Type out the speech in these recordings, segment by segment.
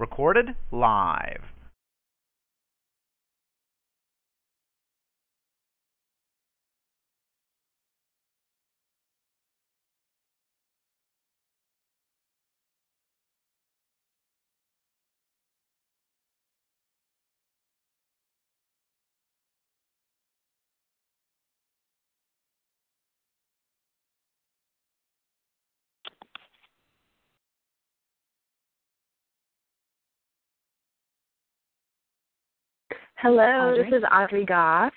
Recorded live. Hello, Audrey? this is Audrey Goff,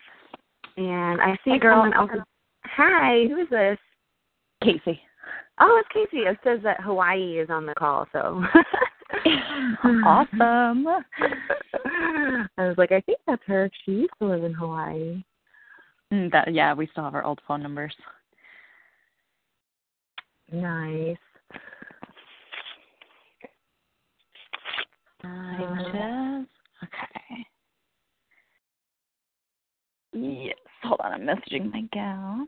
and I see Hey, girl. someone else. Hi, who is this? Casey. Oh, it's Casey. It says that Hawaii is on the call, so. awesome. I was like, I think that's her. She used to live in Hawaii. Mm, That yeah, we still have our old phone numbers. Nice. Images. Okay. Yes. Hold on, I'm messaging my gal.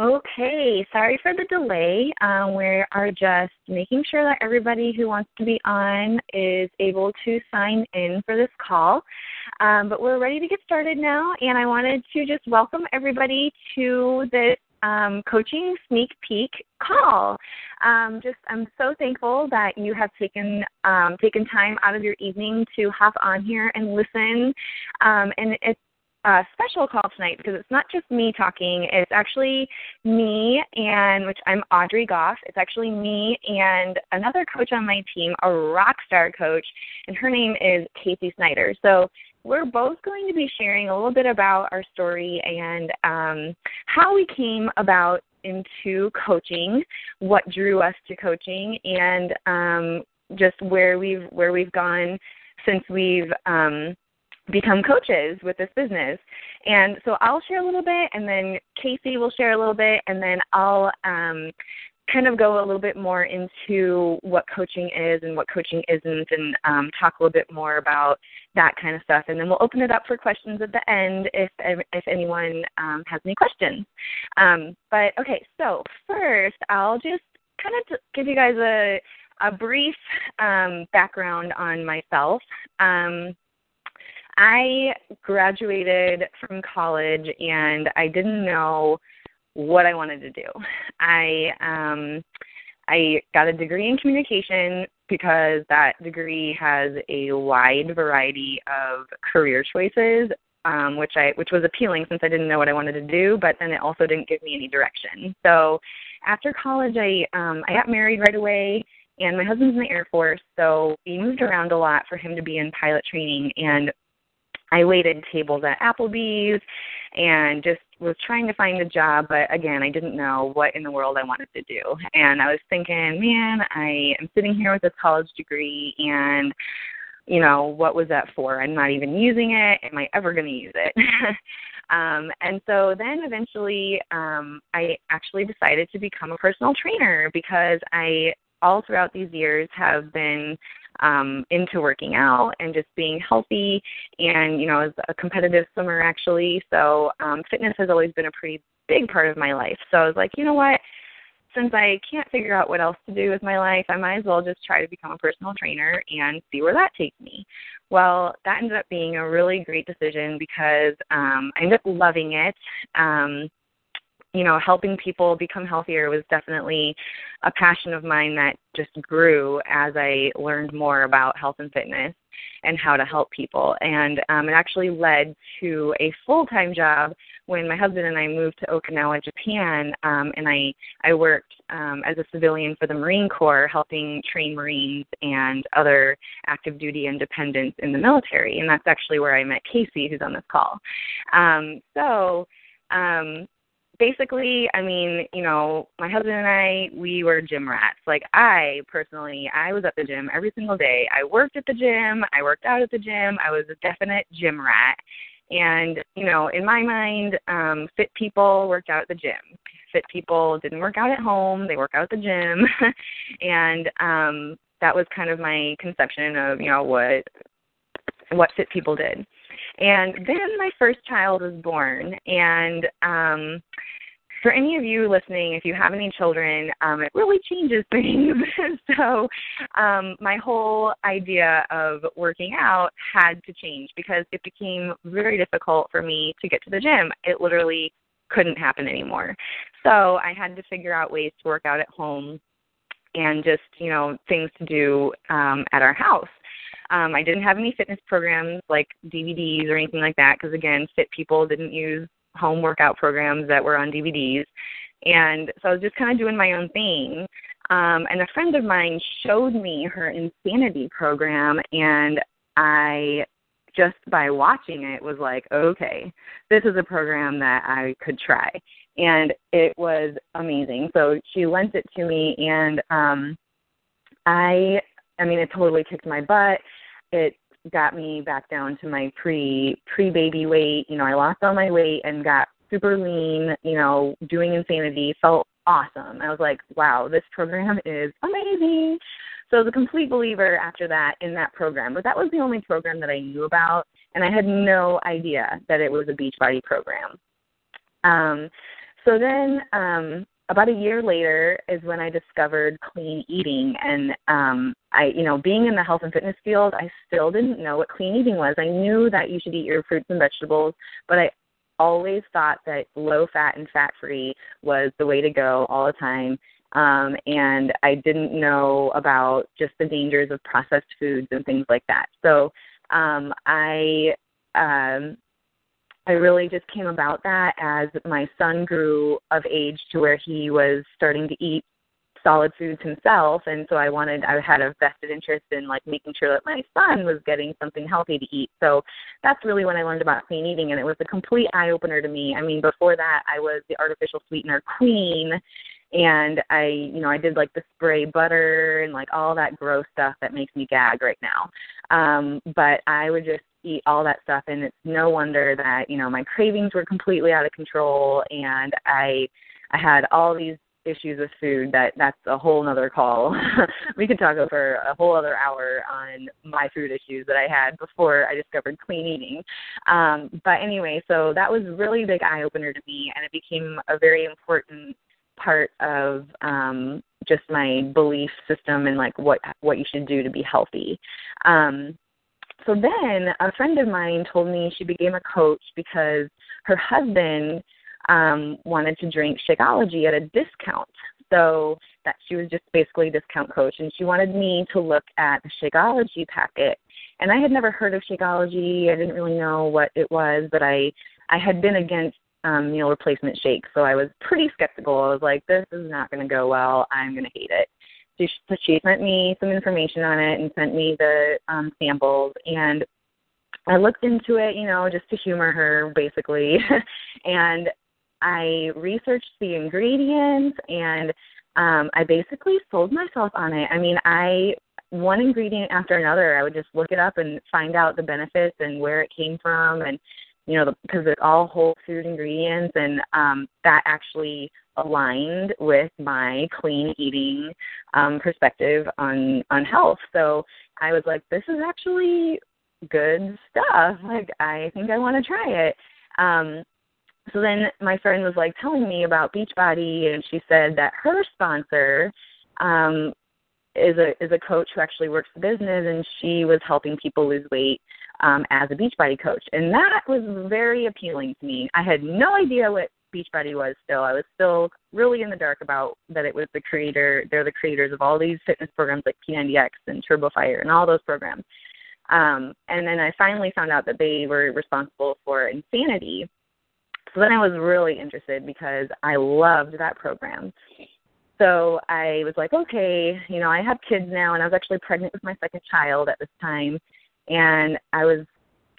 Okay, sorry for the delay. Um, we are just making sure that everybody who wants to be on is able to sign in for this call. Um, but we're ready to get started now, and I wanted to just welcome everybody to this um, coaching sneak peek call. Um, just I'm so thankful that you have taken um, taken time out of your evening to hop on here and listen. Um, and it's a special call tonight because it's not just me talking. It's actually me and which I'm Audrey Goff. It's actually me and another coach on my team, a rock star coach, and her name is Casey Snyder. So we're both going to be sharing a little bit about our story and um, how we came about into coaching, what drew us to coaching, and um, just where we've where we've gone since we've um, become coaches with this business. And so I'll share a little bit, and then Casey will share a little bit, and then I'll um, kind of go a little bit more into what coaching is and what coaching isn't, and um, talk a little bit more about that kind of stuff. And then we'll open it up for questions at the end if if anyone um, has any questions. Um, but okay, so first I'll just kind of give you guys a a brief um, background on myself. Um, I graduated from college and I didn't know what I wanted to do. I um I got a degree in communication because that degree has a wide variety of career choices, um, which I which was appealing since I didn't know what I wanted to do, but then it also didn't give me any direction. So after college I um I got married right away and my husband's in the Air Force, so we moved around a lot for him to be in pilot training and I waited tables at Applebee's and just was trying to find a job, but again, I didn't know what in the world I wanted to do. And I was thinking, man, I am sitting here with this college degree and you know, what was that for? I'm not even using it. Am I ever going to use it? um, and so then eventually um, I actually decided to become a personal trainer because I all throughout these years have been um, into working out and just being healthy. And you know, as a competitive swimmer actually, so um, fitness has always been a pretty big part of my life. So I was like, you know what? Since I can't figure out what else to do with my life, I might as well just try to become a personal trainer and see where that takes me. Well, that ended up being a really great decision because um, I ended up loving it. Um, you know, helping people become healthier was definitely a passion of mine that just grew as I learned more about health and fitness and how to help people. And um, it actually led to a full time job when my husband and I moved to Okinawa, Japan. Um, and I, I worked um, as a civilian for the Marine Corps, helping train Marines and other active duty independents in the military. And that's actually where I met Casey, who's on this call. Um, so, um, basically, I mean, you know, my husband and I, we were gym rats. Like I personally, I was at the gym every single day. I worked at the gym, I worked out at the gym. I was a definite gym rat. And, you know, in my mind, um, fit people worked out at the gym. Fit people didn't work out at home, they work out at the gym. and um that was kind of my conception of, you know, what what fit people did. And then my first child was born, and um, for any of you listening, if you have any children, um, it really changes things. so, um, my whole idea of working out had to change because it became very difficult for me to get to the gym. It literally couldn't happen anymore. So, I had to figure out ways to work out at home and just, you know, things to do um, at our house. Um, I didn't have any fitness programs like DVDs or anything like that because again, fit people didn't use home workout programs that were on DVDs, and so I was just kind of doing my own thing. Um, and a friend of mine showed me her insanity program, and I just by watching it was like, okay, this is a program that I could try. And it was amazing. So she lent it to me and um I I mean it totally kicked my butt it got me back down to my pre pre baby weight. You know, I lost all my weight and got super lean, you know, doing insanity, felt awesome. I was like, wow, this program is amazing. So I was a complete believer after that in that program. But that was the only program that I knew about and I had no idea that it was a Beachbody program. Um so then um about a year later is when I discovered clean eating and um I you know being in the health and fitness field I still didn't know what clean eating was. I knew that you should eat your fruits and vegetables, but I always thought that low fat and fat free was the way to go all the time. Um, and I didn't know about just the dangers of processed foods and things like that. So um, I um, I really just came about that as my son grew of age to where he was starting to eat solid foods himself and so I wanted I had a vested interest in like making sure that my son was getting something healthy to eat. So that's really when I learned about clean eating and it was a complete eye opener to me. I mean before that I was the artificial sweetener queen and I you know I did like the spray butter and like all that gross stuff that makes me gag right now. Um but I would just eat all that stuff and it's no wonder that you know my cravings were completely out of control and I I had all these issues with food that that's a whole nother call. We could talk for a whole other hour on my food issues that i had before i discovered clean eating. Um but anyway so that was really a big eye opener to me and it became a very important part of um just my belief system and like what what you should do to be healthy. Um so then a friend of mine told me she became a coach because her husband um, wanted to drink Shakeology at a discount. So that she was just basically a discount coach, and she wanted me to look at the Shakeology packet. And I had never heard of Shakeology. I didn't really know what it was, but I I had been against um, meal replacement shakes, so I was pretty skeptical. I was like, this is not going to go well. I'm going to hate it. She, she sent me some information on it and sent me the um, samples, and I looked into it, you know, just to humor her, basically. and I researched the ingredients and um I basically sold myself on it. I mean, I one ingredient after another, I would just look it up and find out the benefits and where it came from and you know, because it's all whole food ingredients and um that actually aligned with my clean eating um perspective on on health. So I was like, this is actually good stuff. Like I think I want to try it. Um so then my friend was like telling me about Beachbody, and she said that her sponsor um, is a is a coach who actually works the business, and she was helping people lose weight um, as a Beachbody coach, and that was very appealing to me. I had no idea what Beachbody was. Still, I was still really in the dark about that it was the creator. They're the creators of all these fitness programs like P90X and TurboFire and all those programs. Um, and then I finally found out that they were responsible for Insanity, so then I was really interested because I loved that program. So I was like, okay, you know, I have kids now, and I was actually pregnant with my second child at this time, and I was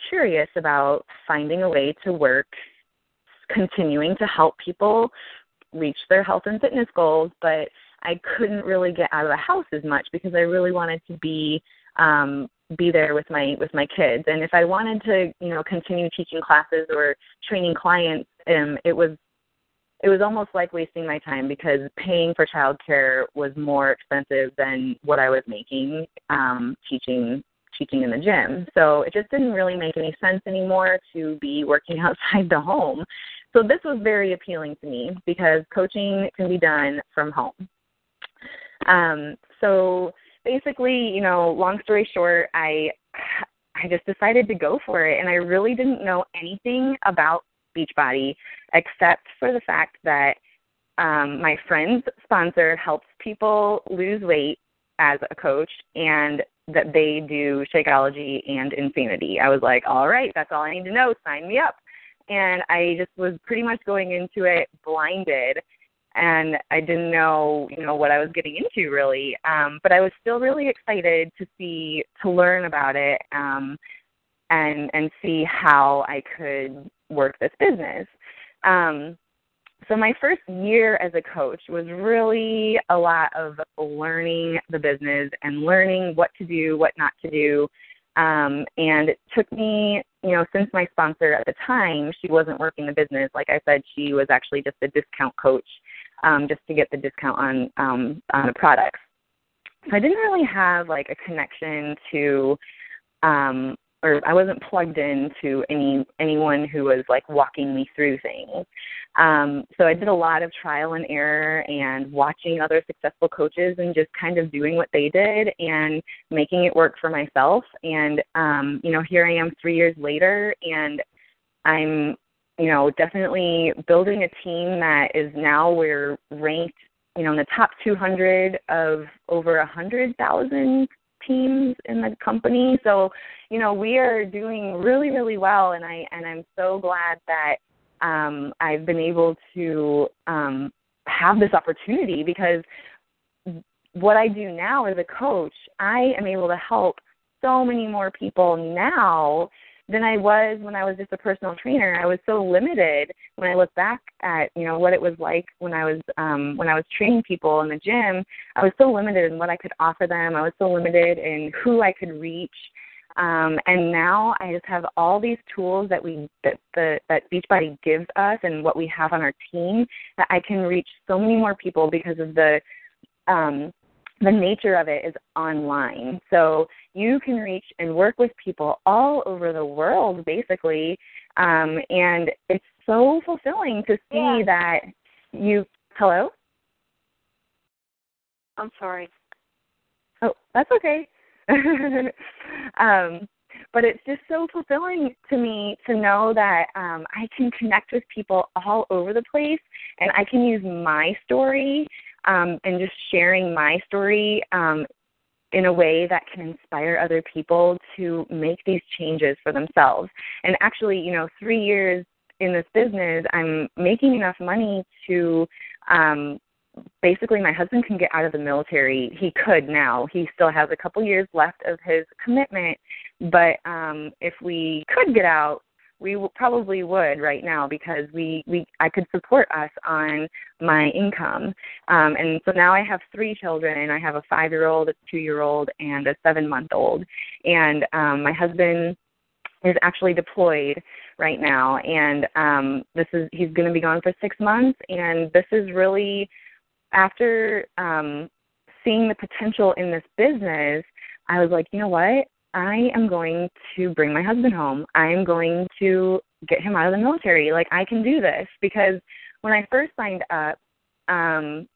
curious about finding a way to work, continuing to help people reach their health and fitness goals, but I couldn't really get out of the house as much because I really wanted to be um be there with my with my kids. And if i wanted to you know continue teaching classes or training clients um it was it was almost like wasting my time because paying for childcare was more expensive than what i was making um teaching teaching in the gym. So it just didn't really make any sense anymore to be working outside the home. So this was very appealing to me because coaching can be done from home. Um so basically, you know, long story short, I I just decided to go for it and I really didn't know anything about Beachbody except for the fact that um my friend's sponsor helps people lose weight as a coach and that they do Shakeology and Insanity. I was like, all right, that's all I need to know. Sign me up. And I just was pretty much going into it blinded and I didn't know, you know, what I was getting into really. Um, but I was still really excited to see to learn about it um, and and see how I could work this business. Um, so my first year as a coach was really a lot of learning the business and learning what to do, what not to do. Um, and it took me, you know, since my sponsor at the time, she wasn't working the business. Like I said, she was actually just a discount coach um, just to get the discount on um, on the products. So I didn't really have like a connection to um, or I wasn't plugged into any anyone who was like walking me through things. Um, so I did a lot of trial and error and watching other successful coaches and just kind of doing what they did and making it work for myself. And um, you know, here I am three years later, and I'm you know definitely building a team that is now we're ranked you know in the top 200 of over a hundred thousand teams in the company. So, you know, we are doing really, really well, and I and I'm so glad that um, I've been able to um, have this opportunity because what I do now as a coach, I am able to help so many more people now than I was when I was just a personal trainer. I was so limited when I look back at, you know, what it was like when I was um when I was training people in the gym. I was so limited in what I could offer them. I was so limited in who I could reach. Um, and now I just have all these tools that we that the that Beachbody gives us and what we have on our team that I can reach so many more people because of the um, the nature of it is online. So you can reach and work with people all over the world, basically. Um, and it's so fulfilling to see yeah. that you. Hello? I'm sorry. Oh, that's okay. um, but it's just so fulfilling to me to know that um, I can connect with people all over the place and I can use my story um, and just sharing my story um, in a way that can inspire other people to make these changes for themselves. And actually, you know, three years in this business, I'm making enough money to um, basically my husband can get out of the military. He could now. He still has a couple years left of his commitment, but um if we could get out, we w- probably would right now because we we I could support us on my income. Um and so now I have three children. I have a 5-year-old, a 2-year-old and a 7-month-old. And um my husband is actually deployed right now and um this is he's going to be gone for 6 months and this is really after um seeing the potential in this business, I was like, you know what? I am going to bring my husband home. I am going to get him out of the military. Like I can do this because when I first signed up, um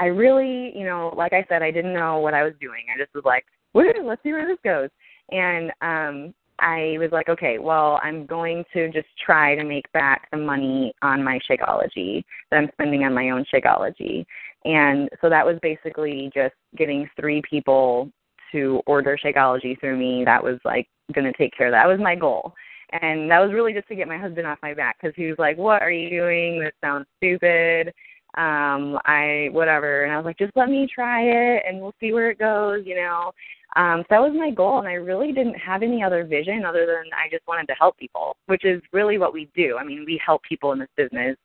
I really, you know, like I said, I didn't know what I was doing. I just was like, Woo, let's see where this goes. And um I was like, okay, well, I'm going to just try to make back the money on my Shakeology that I'm spending on my own Shakeology. And so that was basically just getting three people to order Shakeology through me. That was like going to take care of that. that was my goal. And that was really just to get my husband off my back because he was like, "What are you doing? This sounds stupid." Um, I whatever, and I was like, "Just let me try it, and we'll see where it goes," you know. Um, so that was my goal, and I really didn't have any other vision other than I just wanted to help people, which is really what we do. I mean, we help people in this business.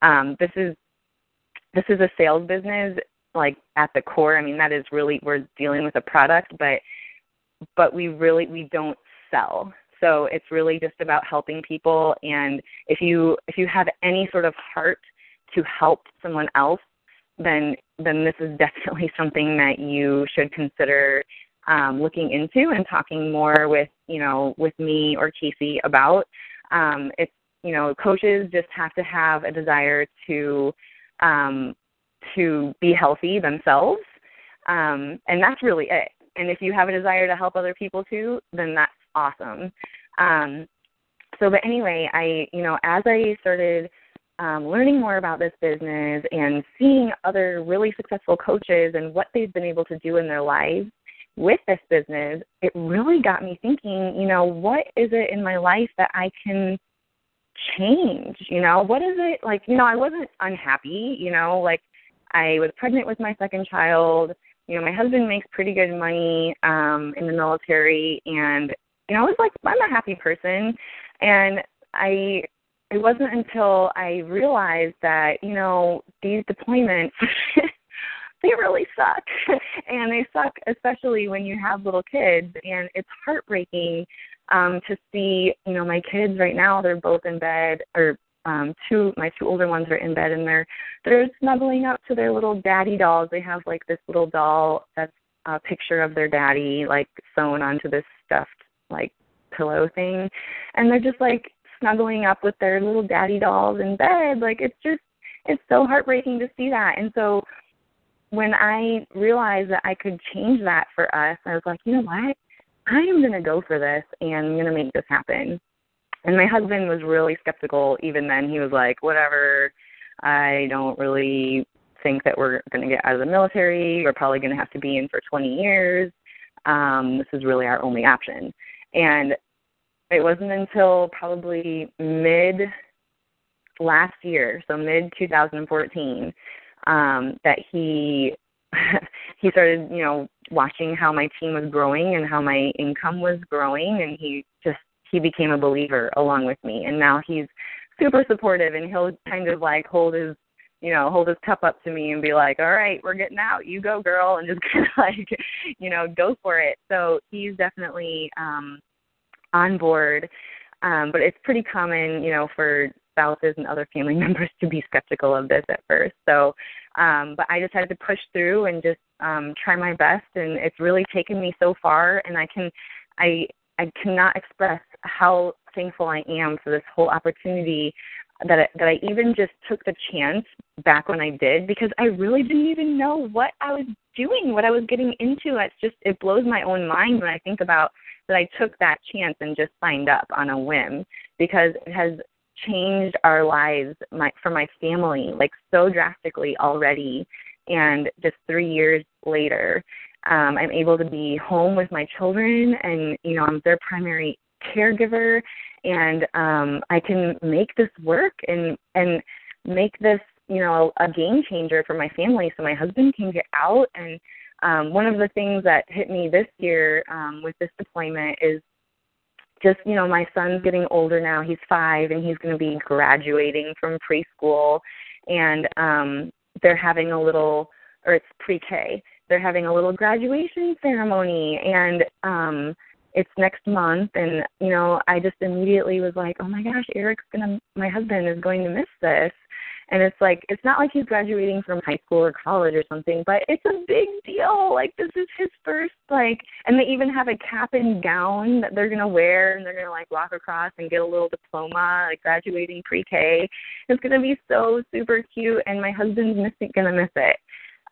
Um, this is this is a sales business like at the core i mean that is really we're dealing with a product but but we really we don't sell so it's really just about helping people and if you if you have any sort of heart to help someone else then then this is definitely something that you should consider um, looking into and talking more with you know with me or Casey about. Um, it's you know coaches just have to have a desire to um, to be healthy themselves, um, and that's really it. And if you have a desire to help other people too, then that's awesome. Um, so, but anyway, I you know as I started um, learning more about this business and seeing other really successful coaches and what they've been able to do in their lives with this business, it really got me thinking, you know, what is it in my life that I can change? You know, what is it like, you know, I wasn't unhappy, you know, like I was pregnant with my second child. You know, my husband makes pretty good money um in the military and you know, I was like I'm a happy person and I it wasn't until I realized that, you know, these deployments they really suck. and they suck especially when you have little kids and it's heartbreaking um to see, you know, my kids right now they're both in bed or um two my two older ones are in bed and they're they're snuggling up to their little daddy dolls they have like this little doll that's a picture of their daddy like sewn onto this stuffed like pillow thing, and they're just like snuggling up with their little daddy dolls in bed. Like it's just it's so heartbreaking to see that. And so when I realized that I could change that for us, I was like, you know what? I am going to go for this and I'm going to make this happen. And my husband was really skeptical even then. He was like, whatever, I don't really think that we're going to get out of the military. We're probably going to have to be in for 20 years. Um, this is really our only option. And it wasn't until probably mid last year, so mid 2014, um, that he he started, you know, watching how my team was growing and how my income was growing, and he just he became a believer along with me, and now he's super supportive, and he'll kind of like hold his you know, hold his cup up to me and be like, "All right, we're getting out. You go, girl," and just kind of like, you know, go for it. So he's definitely um on board. Um, but it's pretty common, you know, for spouses and other family members to be skeptical of this at first. So, um, but I had to push through and just um, try my best, and it's really taken me so far. And I can, I, I cannot express how thankful I am for this whole opportunity that I, that I even just took the chance back when I did because I really didn't even know what I was doing, what I was getting into. It's just it blows my own mind when I think about that I took that chance and just signed up on a whim because it has changed our lives my for my family like so drastically already. And just 3 years later um I'm able to be home with my children and you know I'm their primary caregiver. And um I can make this work and and make this you know a game changer for my family. So my husband can get out. And um one of the things that hit me this year um with this deployment is just you know my son's getting older now. He's five and he's going to be graduating from preschool. And um they're having a little or it's pre-k. They're having a little graduation ceremony. And um it's next month. And you know i just immediately was like oh my gosh eric's going to my husband is going to miss this and it's like it's not like he's graduating from high school or college or something but it's a big deal. Like this is his first like and they even have a cap and gown that they're going to wear and they're going to like walk across and get a little diploma like graduating pre-k. It's going to be so super cute and my husband's missing going to miss it.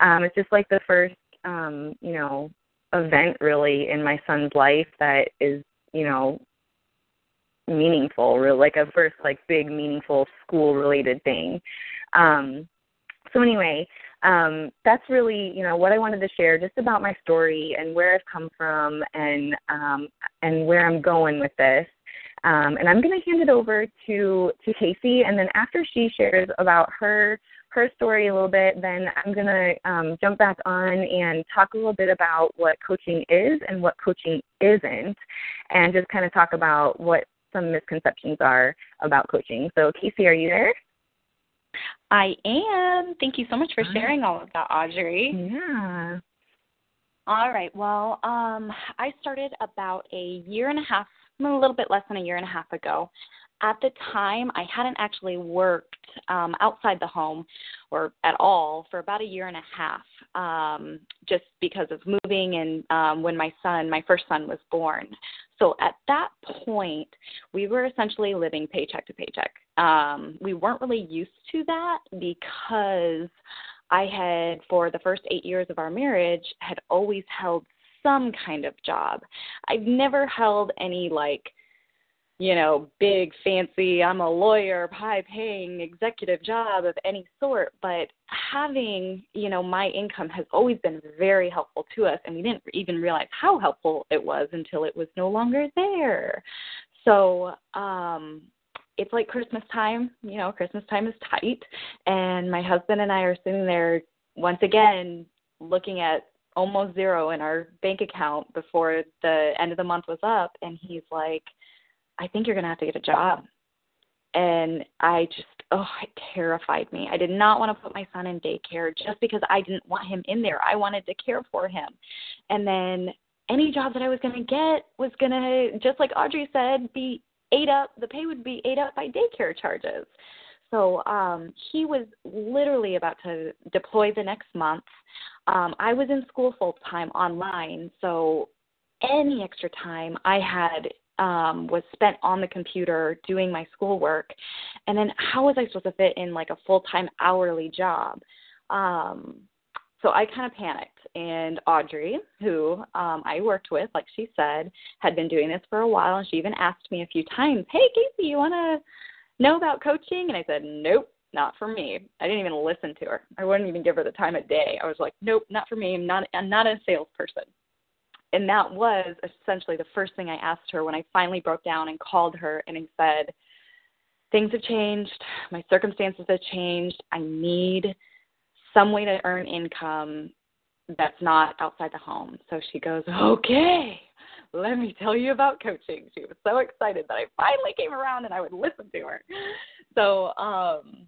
Um it's just like the first um you know event really in my son's life that is you know meaningful, real like a first like big meaningful school related thing. Um, so anyway, um, that's really you know what I wanted to share just about my story and where I've come from and um, and where I'm going with this. Um, and I'm going to hand it over to to Casey, and then after she shares about her her story a little bit, then I'm going to um, jump back on and talk a little bit about what coaching is and what coaching isn't, and just kind of talk about what some misconceptions are about coaching. So, Casey, are you there? I am. Thank you so much for sharing all of that, Audrey. Yeah. All right. Well, um, I started about a year and a half, a little bit less than a year and a half ago. At the time, I hadn't actually worked um, outside the home or at all for about a year and a half, um, just because of moving and um, when my son, my first son, was born. So at that point, we were essentially living paycheck to paycheck. Um, we weren't really used to that because I had, for the first eight years of our marriage, had always held some kind of job. I've never held any like you know, big, fancy, I'm a lawyer, high paying executive job of any sort, but having, you know, my income has always been very helpful to us, and we didn't even realize how helpful it was until it was no longer there. So, um, it's like Christmas time, you know, Christmas time is tight, and my husband and I are sitting there once again looking at almost zero in our bank account before the end of the month was up, and he's like, I think you're going to have to get a job. And I just, oh, it terrified me. I did not want to put my son in daycare just because I didn't want him in there. I wanted to care for him. And then any job that I was going to get was going to, just like Audrey said, be ate up, the pay would be ate up by daycare charges. So um, he was literally about to deploy the next month. Um, I was in school full time online, so any extra time I had um, was spent on the computer doing my schoolwork. And then how was I supposed to fit in like a full time hourly job? Um, so I kind of panicked. And Audrey, who um, I worked with, like she said, had been doing this for a while, and she even asked me a few times, "Hey, Casey, you want to know about coaching?" And I said, "Nope, not for me." I didn't even listen to her. I wouldn't even give her the time of day. I was like, "Nope, not for me. I'm not. I'm not a salesperson." And that was essentially the first thing I asked her when I finally broke down and called her and I said, "Things have changed. My circumstances have changed. I need." some way to earn income that's not outside the home. So she goes, Okay, let me tell you about coaching. She was so excited that I finally came around and I would listen to her. So, um,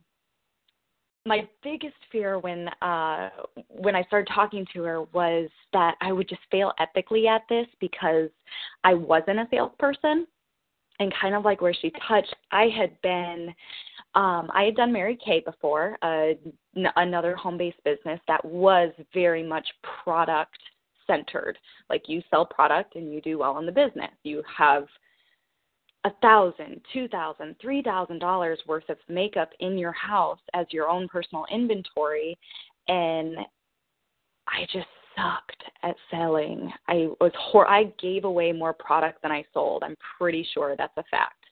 my biggest fear when uh when I started talking to her was that I would just fail ethically at this because I wasn't a salesperson and kind of like where she touched I had been um, I had done Mary Kay before, uh, n- another home based business that was very much product centered. Like you sell product and you do well in the business. You have a thousand, two thousand, three thousand dollars worth of makeup in your house as your own personal inventory, and I just sucked at selling. I was hor- I gave away more product than I sold. I'm pretty sure that's a fact.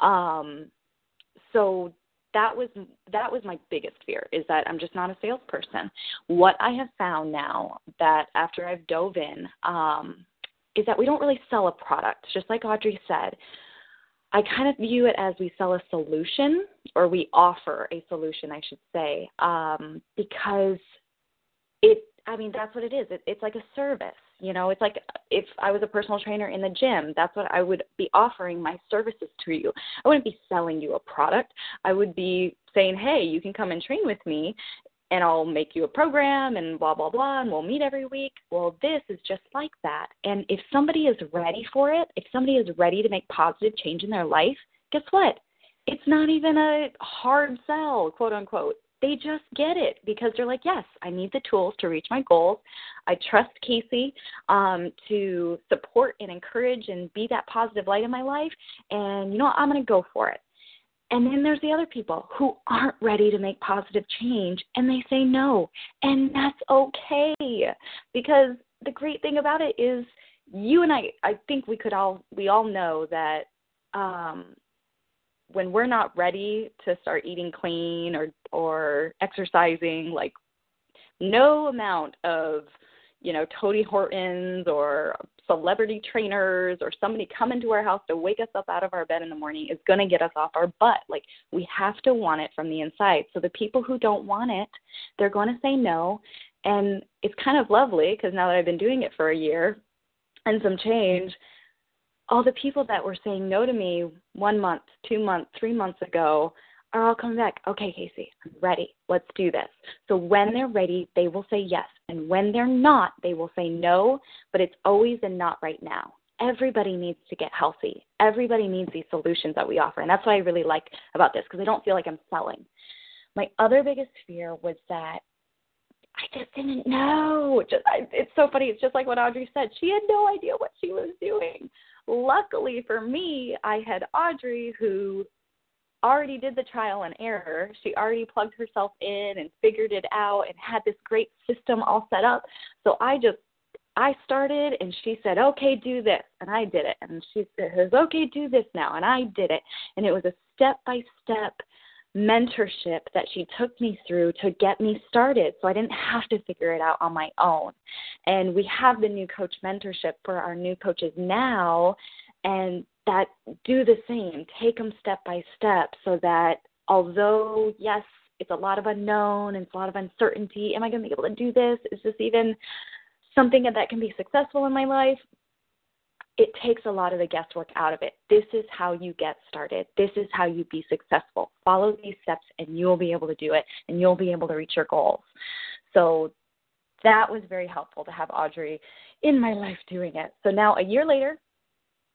Um, so that was that was my biggest fear is that I'm just not a salesperson. What I have found now that after I've dove in um, is that we don't really sell a product. Just like Audrey said, I kind of view it as we sell a solution or we offer a solution, I should say, um, because it. I mean, that's what it is. It, it's like a service. You know, it's like if I was a personal trainer in the gym, that's what I would be offering my services to you. I wouldn't be selling you a product. I would be saying, hey, you can come and train with me and I'll make you a program and blah, blah, blah, and we'll meet every week. Well, this is just like that. And if somebody is ready for it, if somebody is ready to make positive change in their life, guess what? It's not even a hard sell, quote unquote they just get it because they're like, yes, I need the tools to reach my goals. I trust Casey um, to support and encourage and be that positive light in my life. And you know what? I'm going to go for it. And then there's the other people who aren't ready to make positive change and they say no. And that's okay because the great thing about it is you and I I think we could all we all know that um when we're not ready to start eating clean or or exercising like no amount of you know Tony Hortons or celebrity trainers or somebody coming to our house to wake us up out of our bed in the morning is going to get us off our butt like we have to want it from the inside so the people who don't want it they're going to say no and it's kind of lovely because now that I've been doing it for a year and some change all the people that were saying no to me one month, two months, three months ago are all coming back. Okay, Casey, I'm ready. Let's do this. So when they're ready, they will say yes. And when they're not, they will say no, but it's always a not right now. Everybody needs to get healthy. Everybody needs these solutions that we offer. And that's what I really like about this because I don't feel like I'm selling. My other biggest fear was that I just didn't know. Just I, it's so funny. It's just like what Audrey said. She had no idea what she was doing. Luckily for me, I had Audrey who already did the trial and error. She already plugged herself in and figured it out and had this great system all set up. So I just I started and she said, "Okay, do this." And I did it. And she says, "Okay, do this now." And I did it. And it was a step-by-step mentorship that she took me through to get me started so I didn't have to figure it out on my own. And we have the new coach mentorship for our new coaches now and that do the same, take them step by step so that although yes, it's a lot of unknown and it's a lot of uncertainty, am I going to be able to do this? Is this even something that can be successful in my life? it takes a lot of the guesswork out of it. This is how you get started. This is how you be successful. Follow these steps and you'll be able to do it and you'll be able to reach your goals. So that was very helpful to have Audrey in my life doing it. So now a year later,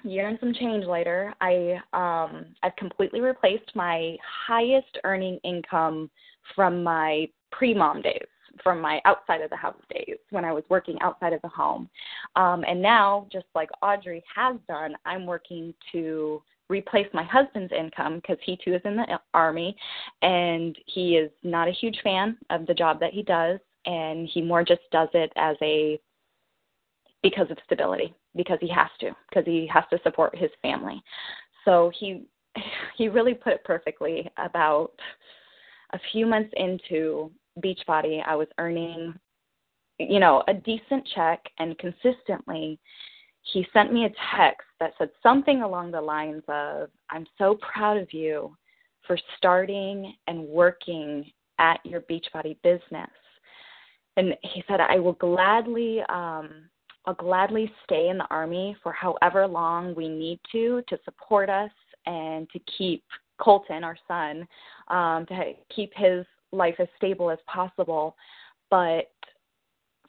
year and some change later, I um I've completely replaced my highest earning income from my pre-mom days from my outside of the house days when I was working outside of the home. Um, and now, just like Audrey has done, I'm working to replace my husband's income because he too is in the army and he is not a huge fan of the job that he does and he more just does it as a because of stability because he has to because he has to support his family. So he he really put it perfectly about a few months into beachbody i was earning you know a decent check and consistently he sent me a text that said something along the lines of i'm so proud of you for starting and working at your beachbody business. And he said i will gladly um i'll gladly stay in the army for however long we need to to support us and to keep colton our son um to keep his life as stable as possible but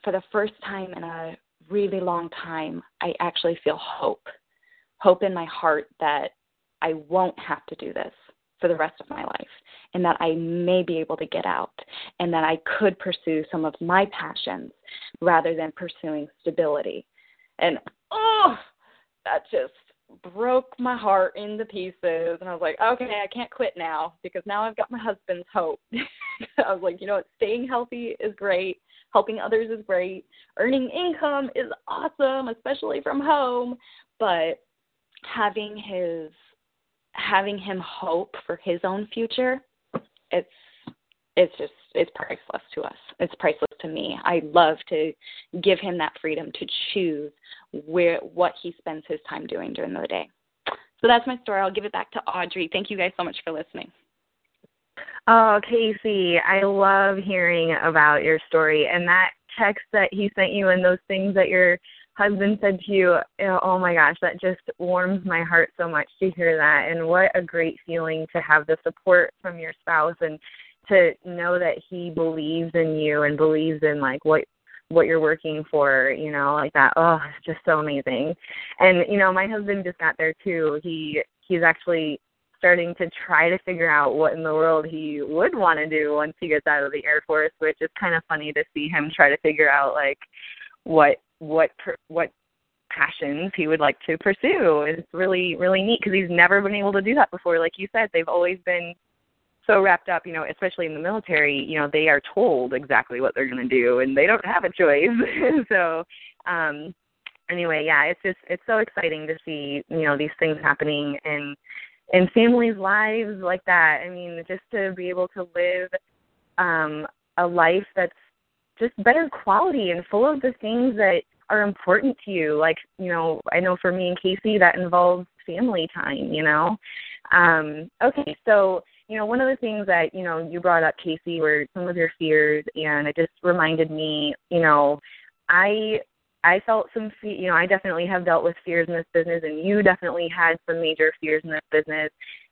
for the first time in a really long time, I actually feel hope. Hope in my heart that I won't have to do this for the rest of my life and that I may be able to get out and that I could pursue some of my passions rather than pursuing stability. And oh, that just broke my heart into pieces and I was like, okay, I can't quit now because now I've got my husband's hope. I was like, you know what, staying healthy is great helping others is great. Earning income is awesome, especially from home, but having his having him hope for his own future, it's it's just it's priceless to us. It's priceless to me. I love to give him that freedom to choose where what he spends his time doing during the day. So that's my story. I'll give it back to Audrey. Thank you guys so much for listening. Oh, Casey, I love hearing about your story and that text that he sent you and those things that your husband said to you. Eh, oh my gosh, that just warms my heart so much to hear that. And what a great feeling to have the support from your spouse and to know that he believes in you and believes in like what what you're working for, you know, like that. Oh, it's just so amazing. And you know, my husband just got there too. He he's actually starting to try to figure out what in the world he would want to do once he gets out of the Air Force, which is kind of funny to see him try to figure out like what what what passions he would like to pursue. It's really really neat because he's never been able to do that before. Like you said, they've always been so wrapped up, you know, especially in the military, you know, they are told exactly what they're going to do and they don't have a choice. so, um anyway, yeah, it's just it's so exciting to see, you know, these things happening and in families' lives like that. I mean, just to be able to live um, a life that's just better quality and full of the things that are important to you. Like, you know, I know for me and Casey, that involves family time, you know. Um, okay, so, you know, one of the things that, you know, you brought up, Casey, were some of your fears, and it just reminded me, you know, I I felt some, fe- you know, I definitely have dealt with fears in this business, and you definitely had some major fears in this business.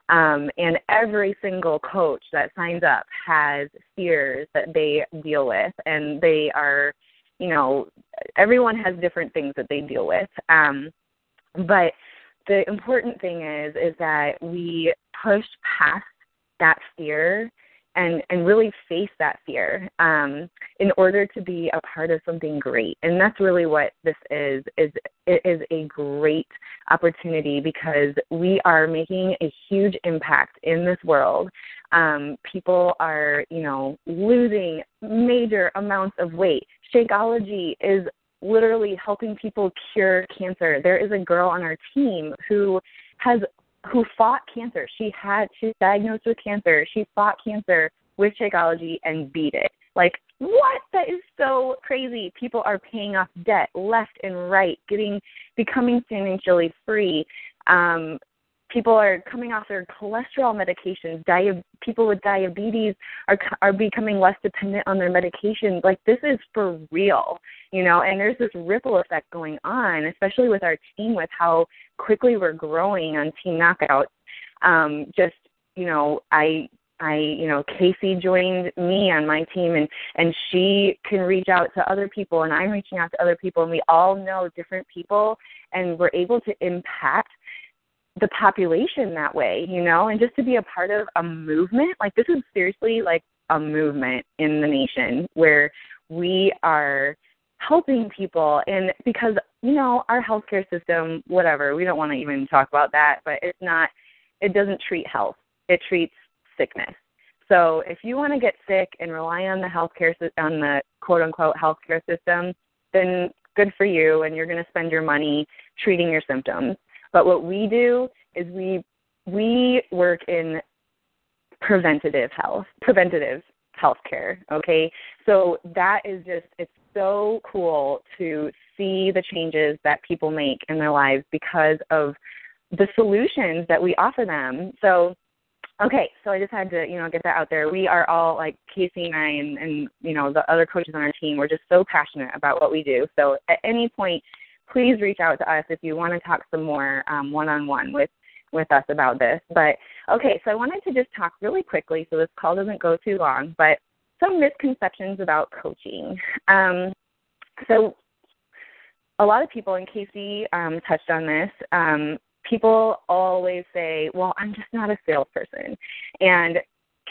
Um, and every single coach that signs up has fears that they deal with, and they are, you know, everyone has different things that they deal with. Um, but the important thing is, is that we push past that fear and and really face that fear um, in order to be a part of something great. And that's really what this is is it is a great opportunity because we are making a huge impact in this world. Um, people are you know losing major amounts of weight shakeology is literally helping people cure cancer there is a girl on our team who has who fought cancer. She had she was diagnosed with cancer. She fought cancer with Shakeology and beat it. Like what? That is so crazy. People are paying off debt left and right, getting becoming financially free. Um, people are coming off their cholesterol medications. Dia- people with diabetes are are becoming less dependent on their medications. Like this is for real, you know. And there's this ripple effect going on, especially with our team, with how quickly we're growing on Team Knockouts. Um, just you know, I I, you know, Casey joined me on my team and and she can reach out to other people and I'm reaching out to other people and we all know different people and we're able to impact the population that way, you know, and just to be a part of a movement, like this is seriously like a movement in the nation where we are helping people. And because you know our healthcare system whatever we don't want to even talk about that but it's not it doesn't treat health. It treats sickness. So if you want to get sick and rely on the healthcare on the quote unquote healthcare system then good for you and you're going to spend your money treating your symptoms but what we do is we we work in preventative health preventative healthcare okay so that is just it's so cool to see the changes that people make in their lives because of the solutions that we offer them. So, okay, so I just had to, you know, get that out there. We are all like Casey and I and, and you know the other coaches on our team. We're just so passionate about what we do. So, at any point, please reach out to us if you want to talk some more one on one with with us about this. But okay, so I wanted to just talk really quickly so this call doesn't go too long. But some misconceptions about coaching. Um, so, a lot of people, and Casey um, touched on this, um, people always say, Well, I'm just not a salesperson. And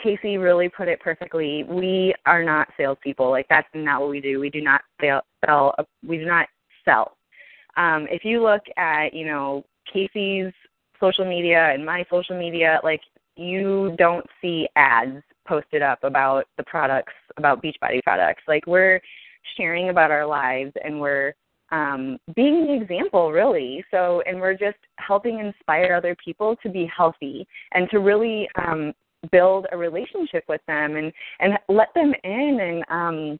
Casey really put it perfectly. We are not salespeople. Like, that's not what we do. We do not sell, sell we do not sell. Um, if you look at, you know, Casey's social media and my social media, like, you don't see ads posted up about the products, about Beachbody products. Like we're sharing about our lives and we're um, being the example, really. So, and we're just helping inspire other people to be healthy and to really um, build a relationship with them and and let them in and um,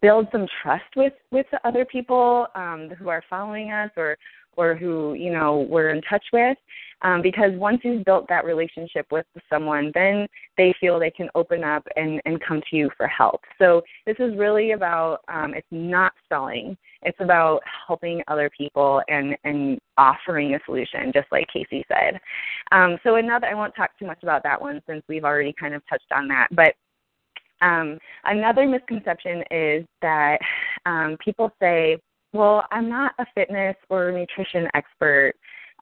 build some trust with with the other people um, who are following us or or who you know we're in touch with. Um, because once you've built that relationship with someone then they feel they can open up and, and come to you for help. So this is really about um, it's not selling. It's about helping other people and and offering a solution just like casey said. Um, so another i won't talk too much about that one since we've already kind of touched on that. But um, another misconception is that um, people say well, I'm not a fitness or nutrition expert,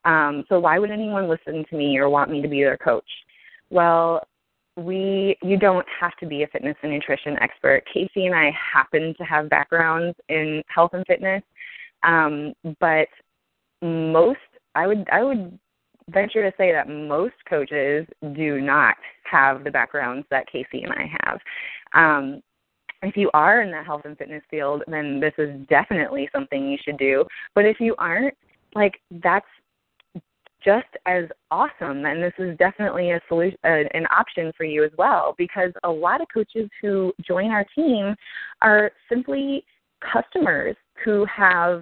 um, so why would anyone listen to me or want me to be their coach? Well, we you don't have to be a fitness and nutrition expert. Casey and I happen to have backgrounds in health and fitness, um, but most I would I would venture to say that most coaches do not have the backgrounds that Casey and I have. Um, if you are in the health and fitness field, then this is definitely something you should do. But if you aren't, like that's just as awesome and this is definitely a solution uh, an option for you as well because a lot of coaches who join our team are simply customers who have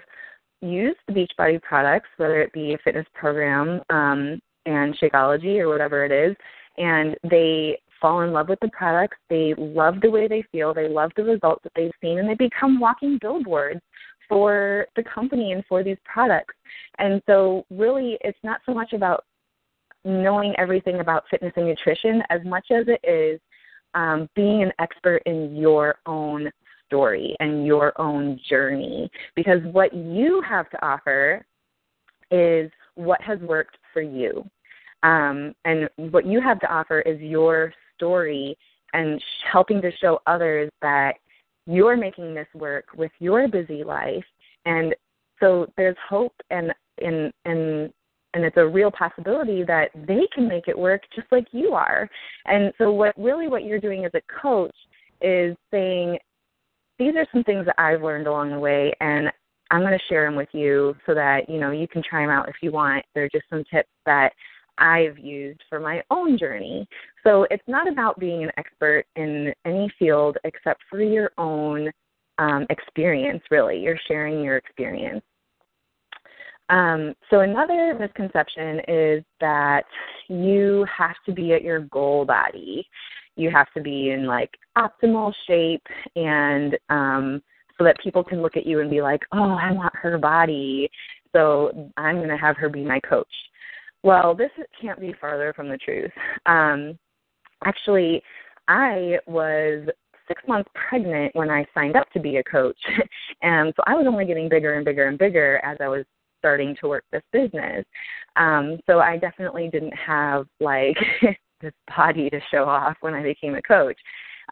used the beachbody products whether it be a fitness program um, and shakeology or whatever it is and they fall in love with the products. They love the way they feel. They love the results that they've seen, and they become walking billboards for the company and for these products. And so, really, it's not so much about knowing everything about fitness and nutrition as much as it is um, being an expert in your own story and your own journey. Because what you have to offer is what has worked for you. Um, and what you have to offer is your story and helping to show others that you're making this work with your busy life and so there's hope and and and and it's a real possibility that they can make it work just like you are and so what really what you're doing as a coach is saying these are some things that I've learned along the way and I'm going to share them with you so that you know you can try them out if you want. They're just some tips that I've used for my own journey. So it's not about being an expert in any field except for your own um, experience, really. You're sharing your experience. Um, so another misconception is that you have to be at your goal body. You have to be in like optimal shape and um, so that people can look at you and be like, oh, I want her body. So I'm going to have her be my coach. Well, this can't be farther from the truth. Um, actually, I was six months pregnant when I signed up to be a coach. and so I was only getting bigger and bigger and bigger as I was starting to work this business. Um, so I definitely didn't have like this body to show off when I became a coach.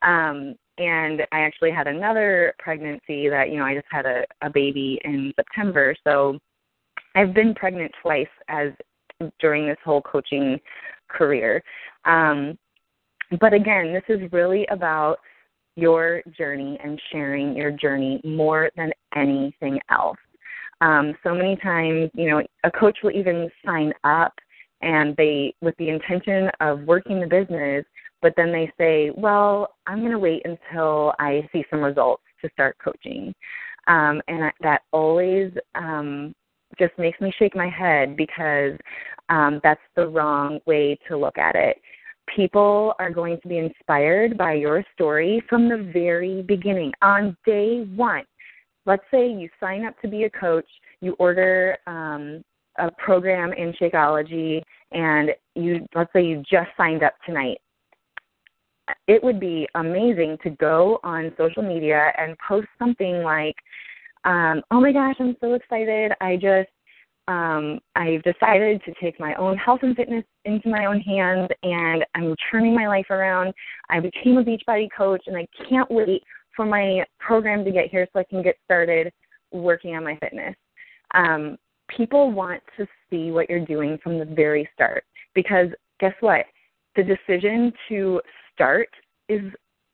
Um, and I actually had another pregnancy that, you know, I just had a, a baby in September. So I've been pregnant twice as during this whole coaching career. Um, but again, this is really about your journey and sharing your journey more than anything else. Um, so many times, you know, a coach will even sign up and they with the intention of working the business, but then they say, "Well, I'm going to wait until I see some results to start coaching," um, and that always um, just makes me shake my head because um, that's the wrong way to look at it. People are going to be inspired by your story from the very beginning, on day one. Let's say you sign up to be a coach, you order um, a program in Shakeology, and you let's say you just signed up tonight. It would be amazing to go on social media and post something like, um, "Oh my gosh, I'm so excited! I just um, I've decided to take my own health and fitness into my own hands, and I'm turning my life around. I became a Beachbody coach, and I can't wait for my program to get here so I can get started working on my fitness. Um, people want to see what you're doing from the very start because guess what? The decision to start is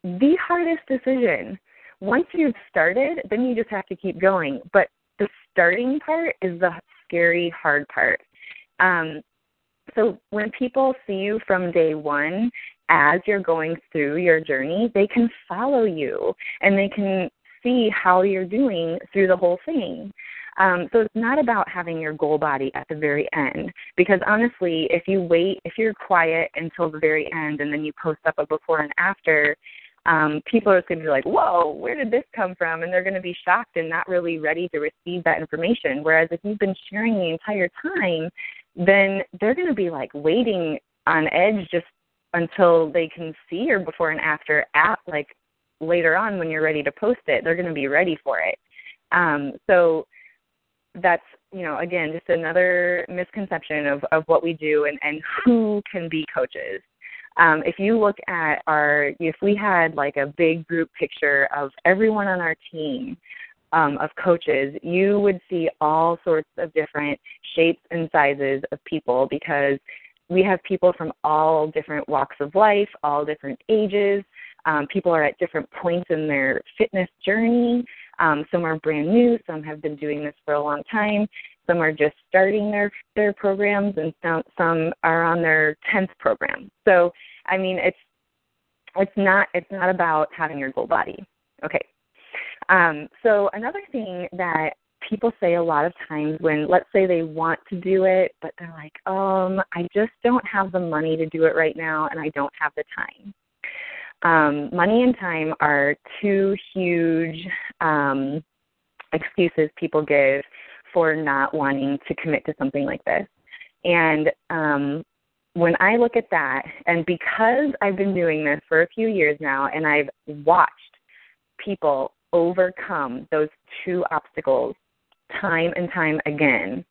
the hardest decision. Once you've started, then you just have to keep going. But the starting part is the scary hard part. Um, so when people see you from day one as you're going through your journey, they can follow you and they can see how you're doing through the whole thing. Um, so it's not about having your goal body at the very end because honestly, if you wait, if you're quiet until the very end and then you post up a before and after, um, people are just going to be like, whoa, where did this come from? And they're going to be shocked and not really ready to receive that information. Whereas if you've been sharing the entire time, then they're going to be like waiting on edge just until they can see your before and after at like later on when you're ready to post it. They're going to be ready for it. Um, so that's you know again just another misconception of of what we do and and who can be coaches um, if you look at our, if we had like a big group picture of everyone on our team um, of coaches, you would see all sorts of different shapes and sizes of people because we have people from all different walks of life, all different ages. Um, people are at different points in their fitness journey. Um, some are brand new, some have been doing this for a long time. Some are just starting their their programs, and some some are on their tenth program. So, I mean, it's it's not it's not about having your goal body. Okay. Um, so another thing that people say a lot of times when let's say they want to do it but they're like um i just don't have the money to do it right now and i don't have the time um money and time are two huge um excuses people give for not wanting to commit to something like this. And um, when I look at that, and because I've been doing this for a few years now, and I've watched people overcome those two obstacles time and time again,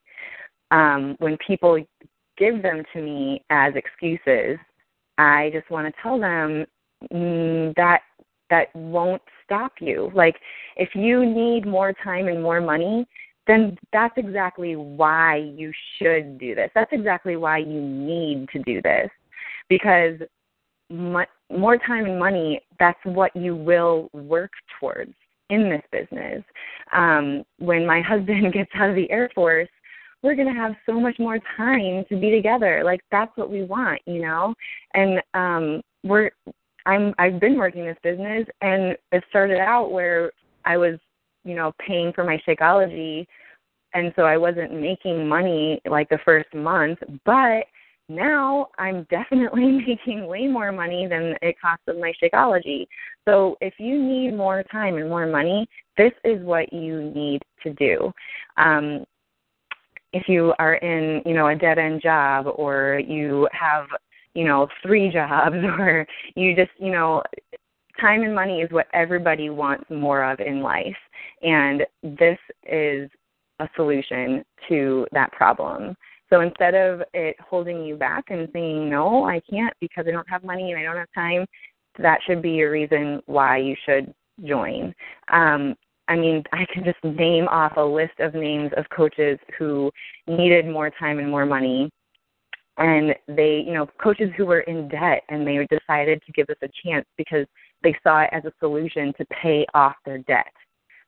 um, when people give them to me as excuses, I just want to tell them that that won't stop you. Like if you need more time and more money, then that's exactly why you should do this. That's exactly why you need to do this because more time and money, that's what you will work towards in this business. Um, when my husband gets out of the Air Force, we're going to have so much more time to be together. Like that's what we want, you know? And um we're I'm I've been working this business and it started out where I was you know, paying for my Shakeology and so I wasn't making money like the first month, but now I'm definitely making way more money than it costs of my Shakeology. So if you need more time and more money, this is what you need to do. Um, if you are in, you know, a dead end job or you have, you know, three jobs or you just, you know, time and money is what everybody wants more of in life. And this is a solution to that problem. So instead of it holding you back and saying, no, I can't because I don't have money and I don't have time, that should be a reason why you should join. Um, I mean, I can just name off a list of names of coaches who needed more time and more money. And they, you know, coaches who were in debt and they decided to give us a chance because they saw it as a solution to pay off their debt.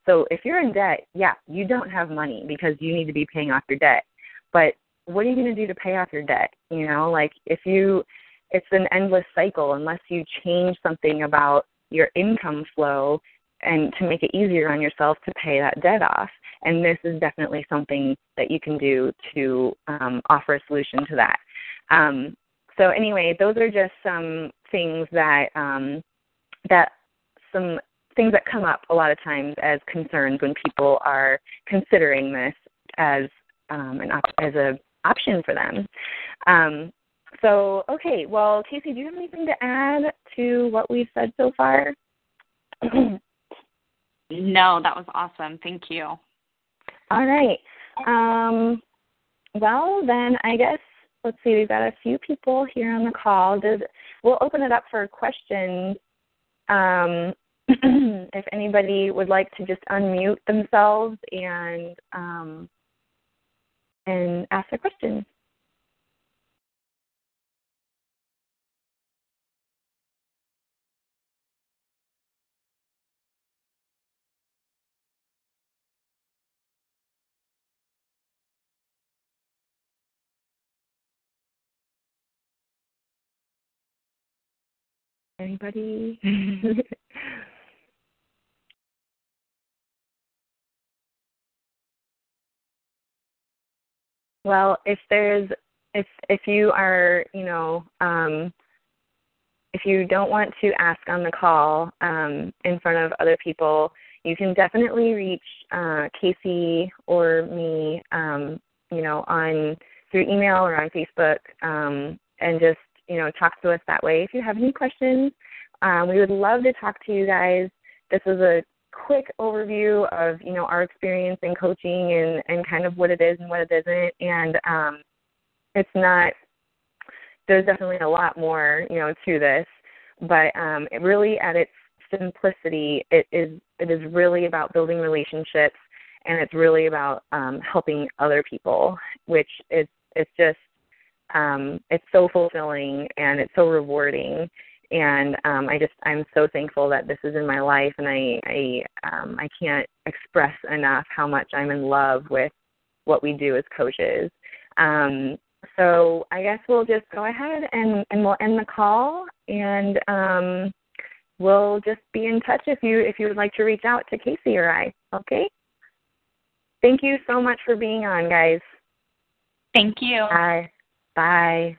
So if you're in debt, yeah, you don't have money because you need to be paying off your debt. But what are you going to do to pay off your debt? You know, like if you, it's an endless cycle unless you change something about your income flow and to make it easier on yourself to pay that debt off. And this is definitely something that you can do to um, offer a solution to that. Um, so anyway, those are just some things that um, that some things that come up a lot of times as concerns when people are considering this as um, an op- as a option for them. Um, so okay, well, Casey, do you have anything to add to what we've said so far? No, that was awesome. Thank you. All right. Um, well, then I guess let's see. We've got a few people here on the call. Did we'll open it up for questions. Um, if anybody would like to just unmute themselves and um, and ask a question. Well, if there's if if you are, you know, um, if you don't want to ask on the call um, in front of other people, you can definitely reach uh, Casey or me, um, you know, on through email or on Facebook, um, and just you know talk to us that way. If you have any questions, um, we would love to talk to you guys. This is a quick overview of you know our experience in coaching and and kind of what it is and what it isn't, and um, it's not. There's definitely a lot more you know to this, but um, it really at its simplicity, it is it is really about building relationships, and it's really about um, helping other people, which is it's just um, it's so fulfilling and it's so rewarding and um, I just I'm so thankful that this is in my life, and I I um, I can't express enough how much I'm in love with what we do as coaches. Um, so I guess we'll just go ahead and and we'll end the call, and um, we'll just be in touch if you if you would like to reach out to Casey or I. Okay. Thank you so much for being on, guys. Thank you. Bye. Bye.